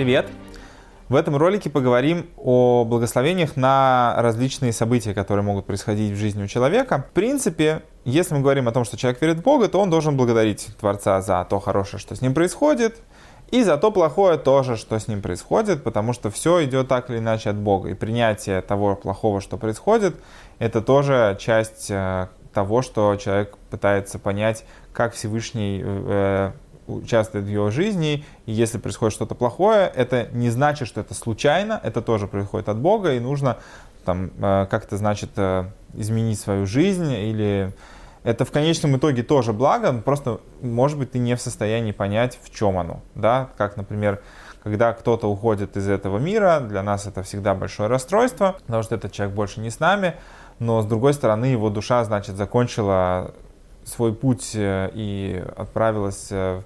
Привет! В этом ролике поговорим о благословениях на различные события, которые могут происходить в жизни у человека. В принципе, если мы говорим о том, что человек верит в Бога, то он должен благодарить Творца за то хорошее, что с ним происходит, и за то плохое тоже, что с ним происходит, потому что все идет так или иначе от Бога. И принятие того плохого, что происходит, это тоже часть э, того, что человек пытается понять, как Всевышний э, участвует в его жизни, и если происходит что-то плохое, это не значит, что это случайно, это тоже происходит от Бога, и нужно там э, как-то, значит, э, изменить свою жизнь, или это в конечном итоге тоже благо, просто, может быть, ты не в состоянии понять, в чем оно, да, как, например, когда кто-то уходит из этого мира, для нас это всегда большое расстройство, потому что этот человек больше не с нами, но с другой стороны его душа, значит, закончила свой путь э, и отправилась э,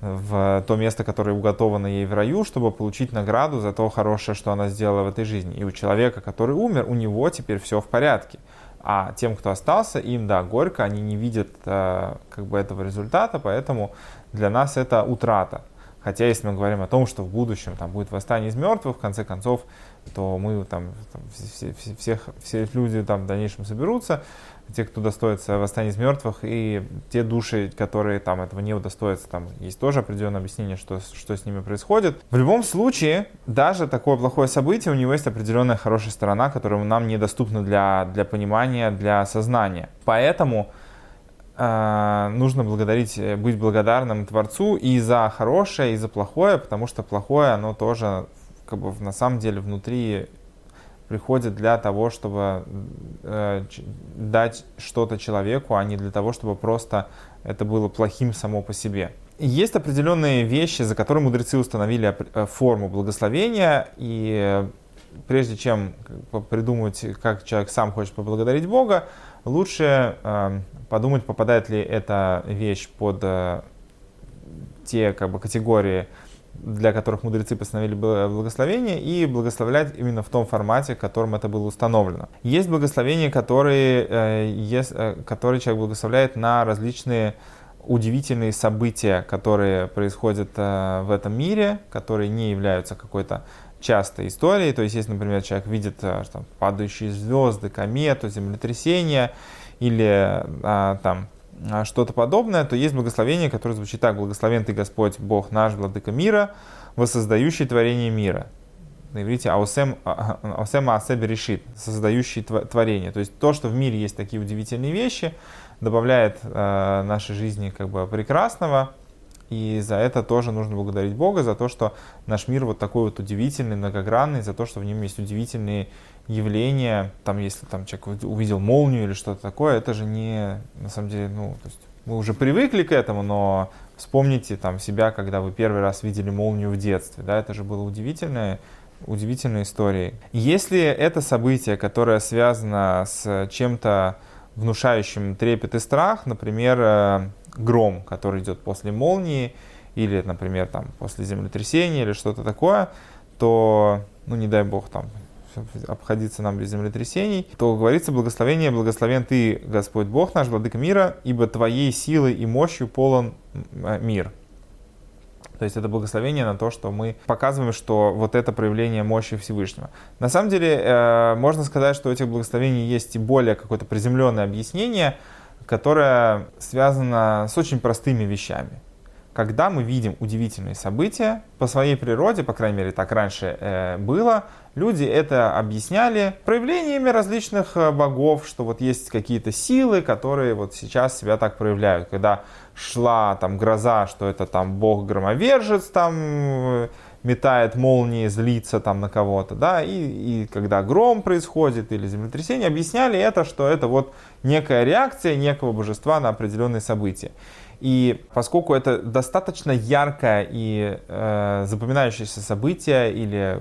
в то место, которое уготовано ей в раю, чтобы получить награду за то хорошее, что она сделала в этой жизни. И у человека, который умер, у него теперь все в порядке. А тем, кто остался, им, да, горько, они не видят э, как бы этого результата, поэтому для нас это утрата. Хотя, если мы говорим о том, что в будущем там будет восстание из мертвых, в конце концов, то мы там, там все, все, всех, все люди там в дальнейшем соберутся, те, кто удостоится восстания из мертвых, и те души, которые там этого не удостоятся, там есть тоже определенное объяснение, что, что с ними происходит. В любом случае, даже такое плохое событие, у него есть определенная хорошая сторона, которая нам недоступна для, для понимания, для осознания. Поэтому э, нужно благодарить, быть благодарным Творцу и за хорошее, и за плохое, потому что плохое, оно тоже как бы на самом деле внутри приходит для того, чтобы э, дать что-то человеку, а не для того, чтобы просто это было плохим само по себе. Есть определенные вещи, за которые мудрецы установили э, форму благословения, и прежде чем придумать, как человек сам хочет поблагодарить Бога, лучше э, подумать, попадает ли эта вещь под э, те как бы, категории для которых мудрецы постановили благословение, и благословлять именно в том формате, в котором это было установлено. Есть благословения, которые, э, есть, э, которые человек благословляет на различные удивительные события, которые происходят э, в этом мире, которые не являются какой-то частой историей. То есть, если, например, человек видит там, падающие звезды, комету, землетрясение или там что-то подобное, то есть благословение, которое звучит так. Благословен ты Господь, Бог наш, Владыка мира, воссоздающий творение мира. На иврите аусем, а, а, аусем аасебе решит, создающий творение. То есть то, что в мире есть такие удивительные вещи, добавляет э, нашей жизни как бы прекрасного, и за это тоже нужно благодарить Бога, за то, что наш мир вот такой вот удивительный, многогранный, за то, что в нем есть удивительные явления. Там, если там человек увидел молнию или что-то такое, это же не, на самом деле, ну, то есть мы уже привыкли к этому, но вспомните там себя, когда вы первый раз видели молнию в детстве, да, это же было удивительное, удивительной историей. Если это событие, которое связано с чем-то внушающим трепет и страх, например, э, гром, который идет после молнии, или, например, там, после землетрясения или что-то такое, то, ну, не дай бог, там, обходиться нам без землетрясений, то говорится благословение, благословен ты, Господь Бог наш, Владыка мира, ибо твоей силой и мощью полон э, мир. То есть это благословение на то, что мы показываем, что вот это проявление мощи Всевышнего. На самом деле, э, можно сказать, что у этих благословений есть и более какое-то приземленное объяснение – которая связана с очень простыми вещами. Когда мы видим удивительные события, по своей природе, по крайней мере так раньше э, было, люди это объясняли проявлениями различных э, богов, что вот есть какие-то силы, которые вот сейчас себя так проявляют. Когда шла там гроза, что это там бог-громовержец там э, метает молнии, злится там на кого-то, да, и, и когда гром происходит или землетрясение, объясняли это, что это вот некая реакция некого божества на определенные события. И поскольку это достаточно яркое и э, запоминающееся событие или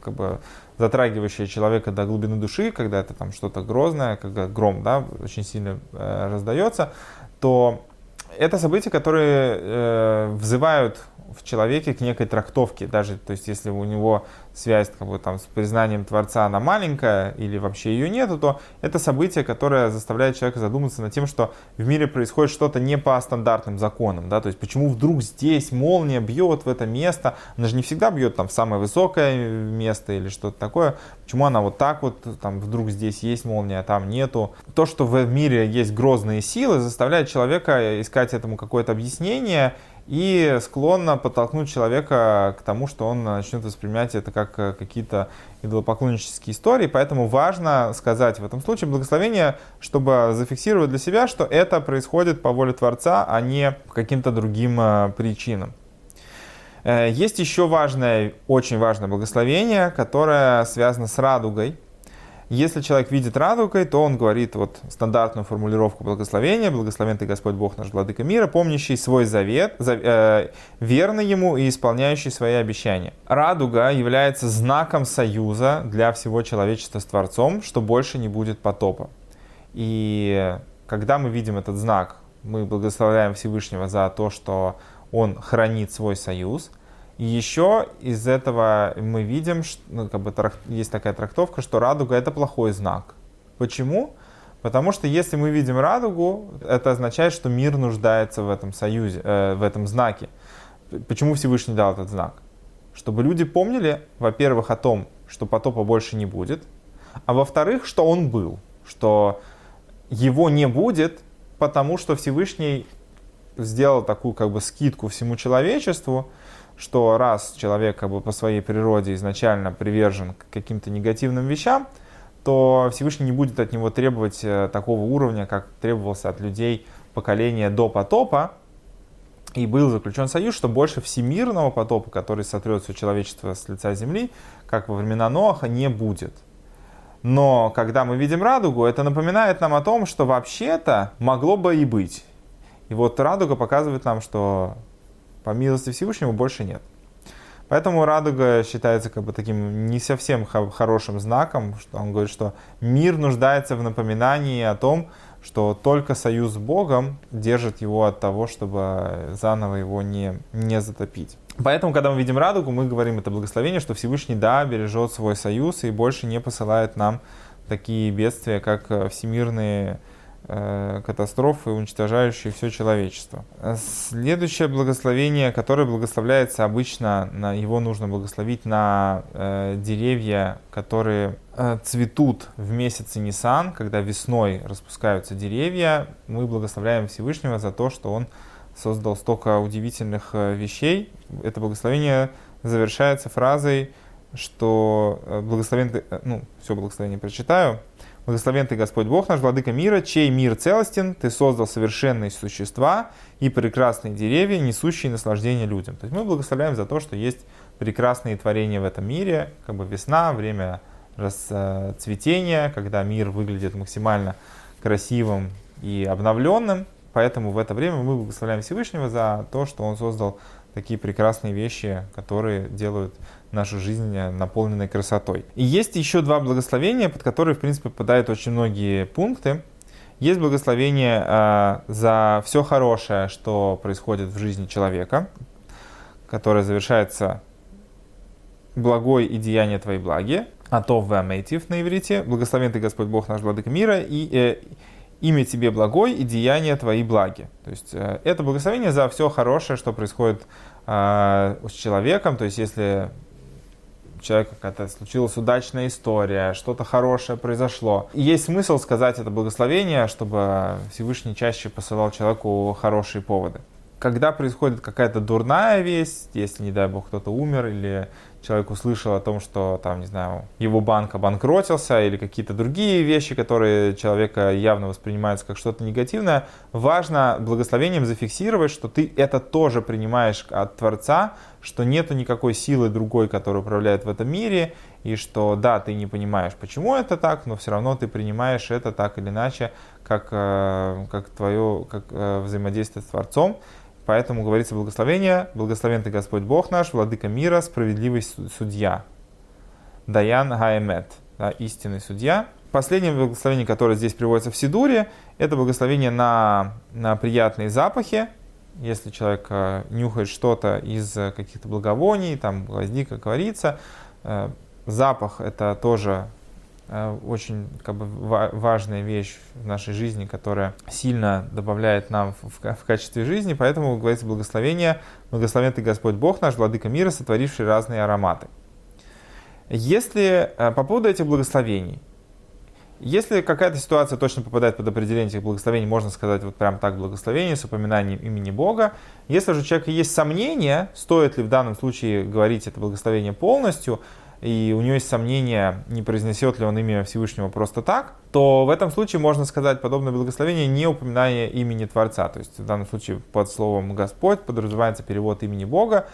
как бы затрагивающее человека до глубины души, когда это там что-то грозное, когда гром, да, очень сильно э, раздается, то это события, которые э, взывают в человеке к некой трактовке, даже, то есть, если у него связь как бы, там, с признанием Творца, она маленькая или вообще ее нету, то это событие, которое заставляет человека задуматься над тем, что в мире происходит что-то не по стандартным законам. Да? То есть почему вдруг здесь молния бьет в это место, она же не всегда бьет там в самое высокое место или что-то такое. Почему она вот так вот, там вдруг здесь есть молния, а там нету. То, что в мире есть грозные силы, заставляет человека искать этому какое-то объяснение и склонна подтолкнуть человека к тому, что он начнет воспринимать это как э, какие-то идолопоклоннические истории. Поэтому важно сказать в этом случае благословение, чтобы зафиксировать для себя, что это происходит по воле Творца, а не по каким-то другим э, причинам. Э, есть еще важное, очень важное благословение, которое связано с радугой. Если человек видит радугой, то он говорит вот стандартную формулировку благословения, благословен ты Господь Бог наш Владыка мира, помнящий свой завет, зав, э, верный ему и исполняющий свои обещания. Радуга является знаком союза для всего человечества с Творцом, что больше не будет потопа. И когда мы видим этот знак, мы благословляем Всевышнего за то, что он хранит свой союз – еще из этого мы видим, что ну, как бы, есть такая трактовка, что радуга это плохой знак. Почему? Потому что если мы видим радугу, это означает, что мир нуждается в этом союзе, э, в этом знаке. Почему Всевышний дал этот знак? Чтобы люди помнили, во-первых, о том, что потопа больше не будет, а во-вторых, что он был, что его не будет, потому что Всевышний сделал такую как бы скидку всему человечеству, что раз человек как бы по своей природе изначально привержен к каким-то негативным вещам, то Всевышний не будет от него требовать э, такого уровня, как требовался от людей поколения до потопа, и был заключен союз, что больше всемирного потопа, который сотрет все человечество с лица земли, как во времена Ноаха, не будет. Но когда мы видим радугу, это напоминает нам о том, что вообще-то могло бы и быть. И вот радуга показывает нам, что по милости Всевышнего больше нет. Поэтому радуга считается как бы таким не совсем хорошим знаком, что он говорит, что мир нуждается в напоминании о том, что только союз с Богом держит его от того, чтобы заново его не, не затопить. Поэтому, когда мы видим радугу, мы говорим это благословение, что Всевышний, да, бережет свой союз и больше не посылает нам такие бедствия, как всемирные Э, катастрофы, уничтожающие все человечество. Следующее благословение, которое благословляется обычно, на, его нужно благословить на э, деревья, которые э, цветут в месяце Нисан, когда весной распускаются деревья. Мы благословляем Всевышнего за то, что Он создал столько удивительных э, вещей. Это благословение завершается фразой, что э, благословен, э, ну, все благословение прочитаю, Благословен ты Господь Бог наш, Владыка мира, чей мир целостен, ты создал совершенные существа и прекрасные деревья, несущие наслаждение людям. То есть мы благословляем за то, что есть прекрасные творения в этом мире, как бы весна, время расцветения, когда мир выглядит максимально красивым и обновленным. Поэтому в это время мы благословляем Всевышнего за то, что Он создал такие прекрасные вещи, которые делают нашу жизнь наполненной красотой. И есть еще два благословения, под которые, в принципе, попадают очень многие пункты. Есть благословение э, за все хорошее, что происходит в жизни человека, которое завершается благой и деяние твои благи, а то в на иврите, благословен ты Господь Бог наш Владыка мира, и э, имя тебе благой и деяния твои благи. То есть э, это благословение за все хорошее, что происходит э, с человеком. То есть если у человека какая-то случилась удачная история, что-то хорошее произошло. И есть смысл сказать это благословение, чтобы Всевышний чаще посылал человеку хорошие поводы. Когда происходит какая-то дурная весть, если, не дай бог, кто-то умер или человек услышал о том, что там, не знаю, его банк обанкротился или какие-то другие вещи, которые человека явно воспринимаются как что-то негативное, важно благословением зафиксировать, что ты это тоже принимаешь от Творца, что нету никакой силы другой, которая управляет в этом мире, и что да, ты не понимаешь, почему это так, но все равно ты принимаешь это так или иначе, как, э, как твое как, э, взаимодействие с Творцом. Поэтому говорится благословение, благословен ты Господь Бог наш, владыка мира, справедливый судья. Даян Гаэмет, да, истинный судья. Последнее благословение, которое здесь приводится в Сидуре, это благословение на, на приятные запахи. Если человек э, нюхает что-то из каких-то благовоний, там гвоздика, корица, Э, запах — это тоже э, очень как бы, важная вещь в нашей жизни, которая сильно добавляет нам в, в качестве жизни, поэтому говорится благословение, благословен ты Господь Бог наш, Владыка мира, сотворивший разные ароматы. Если э, по поводу этих благословений, если какая-то ситуация точно попадает под определение этих благословений, можно сказать вот прям так благословение с упоминанием имени Бога. Если же у человека есть сомнения, стоит ли в данном случае говорить это благословение полностью, и у него есть сомнения, не произнесет ли он имя Всевышнего просто так, то в этом случае можно сказать подобное благословение не упоминание имени Творца. То есть в данном случае под словом Господь подразумевается перевод имени Бога,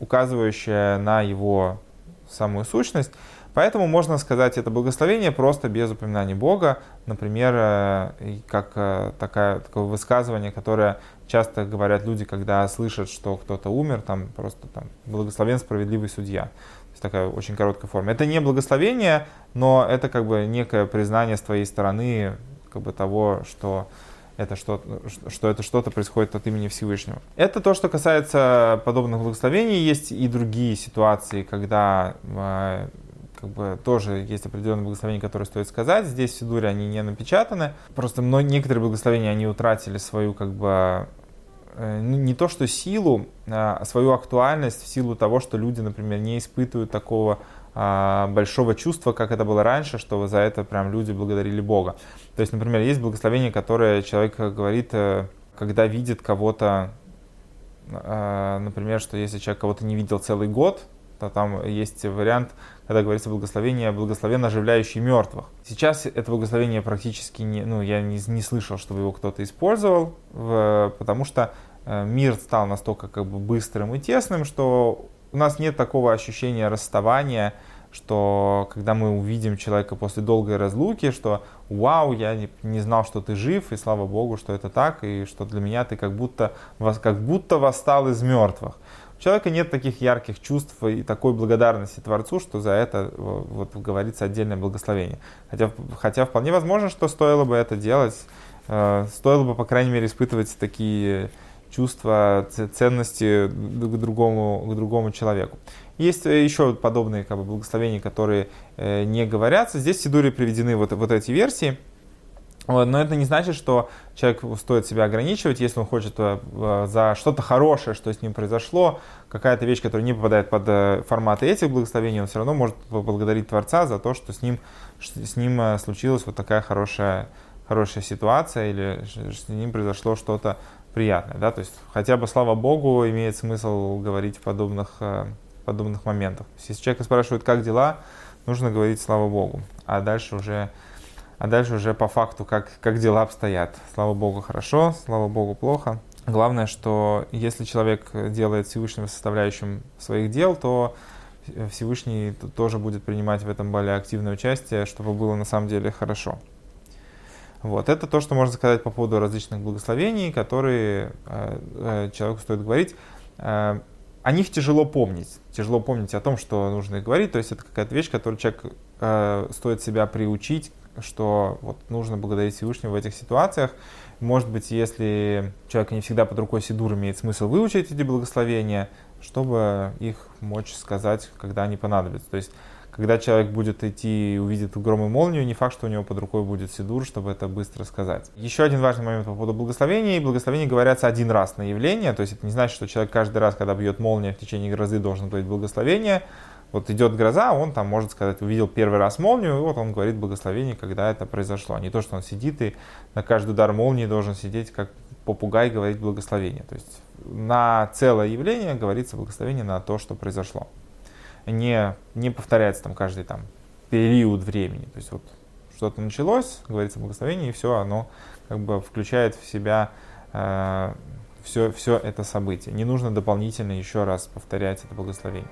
указывающее на его самую сущность. Поэтому можно сказать это благословение просто без упоминания Бога, например, э, как э, такая, такое высказывание, которое часто говорят люди, когда слышат, что кто-то умер, там просто там благословен справедливый судья. Такая очень короткая форма. Это не благословение, но это как бы некое признание с твоей стороны как бы того, что это что, что это что-то происходит от имени Всевышнего. Это то, что касается подобных благословений. Есть и другие ситуации, когда э, как бы тоже есть определенные благословения, которые стоит сказать. Здесь в Сидуре они не напечатаны. Просто некоторые благословения они утратили свою как бы не то что силу, а свою актуальность в силу того, что люди, например, не испытывают такого а, большого чувства, как это было раньше, что за это прям люди благодарили Бога. То есть, например, есть благословение, которое человек говорит, э, когда видит кого-то, а, например, что если человек кого-то не видел целый год, то там есть вариант, когда говорится благословение, благословенно оживляющий мертвых. Сейчас это благословение практически не, ну, я не, не слышал, чтобы его кто-то использовал, в, потому что э, мир стал настолько как бы быстрым и тесным, что у нас нет такого ощущения расставания, что когда мы увидим человека после долгой разлуки, что вау, я не, не знал, что ты жив, и слава Богу, что это так, и что для меня ты как будто, как будто восстал из мертвых человека нет таких ярких чувств и такой благодарности Творцу, что за это вот, говорится отдельное благословение. Хотя, хотя вполне возможно, что стоило бы это делать, э, стоило бы, по крайней мере, испытывать такие чувства ценности к другому, к другому человеку. Есть еще подобные как бы, благословения, которые э, не говорятся. Здесь в Сидуре приведены вот, вот эти версии. Вот, но это не значит, что человеку стоит себя ограничивать, если он хочет э, за что-то хорошее, что с ним произошло, какая-то вещь, которая не попадает под э, форматы этих благословений, он все равно может поблагодарить Творца за то, что с ним, с ним э, случилась вот такая хорошая, хорошая ситуация или с ним произошло что-то приятное. Да? То есть хотя бы, слава Богу, имеет смысл говорить в подобных, подобных моментах. Если человека спрашивают, как дела, нужно говорить слава Богу, а дальше уже а дальше уже по факту, как, как дела обстоят. Слава Богу, хорошо, слава Богу, плохо. Главное, что если человек делает Всевышнего составляющим своих дел, то Всевышний тоже будет принимать в этом более активное участие, чтобы было на самом деле хорошо. Вот. Это то, что можно сказать по поводу различных благословений, которые э, э человеку стоит говорить. Э, о них тяжело помнить. Тяжело помнить о том, что нужно их говорить. То есть это какая-то вещь, которую человек э, стоит себя приучить что вот нужно благодарить Всевышнего в этих ситуациях. Может быть, если человек не всегда под рукой Сидур, имеет смысл выучить эти благословения, чтобы их мочь сказать, когда они понадобятся. То есть, когда человек будет идти и увидит гром и молнию, не факт, что у него под рукой будет Сидур, чтобы это быстро сказать. Еще один важный момент по поводу благословений. Благословения говорятся один раз на явление, то есть это не значит, что человек каждый раз, когда бьет молния в течение грозы, должен говорить благословение вот идет гроза, он там может сказать, увидел первый раз молнию, и вот он говорит благословение, когда это произошло. А не то, что он сидит и на каждый удар молнии должен сидеть, как попугай, говорить благословение. То есть на целое явление говорится благословение на то, что произошло. Не, не повторяется там каждый там период времени. То есть вот что-то началось, говорится благословение, и все, оно как бы включает в себя э, все, все это событие. Не нужно дополнительно еще раз повторять это благословение.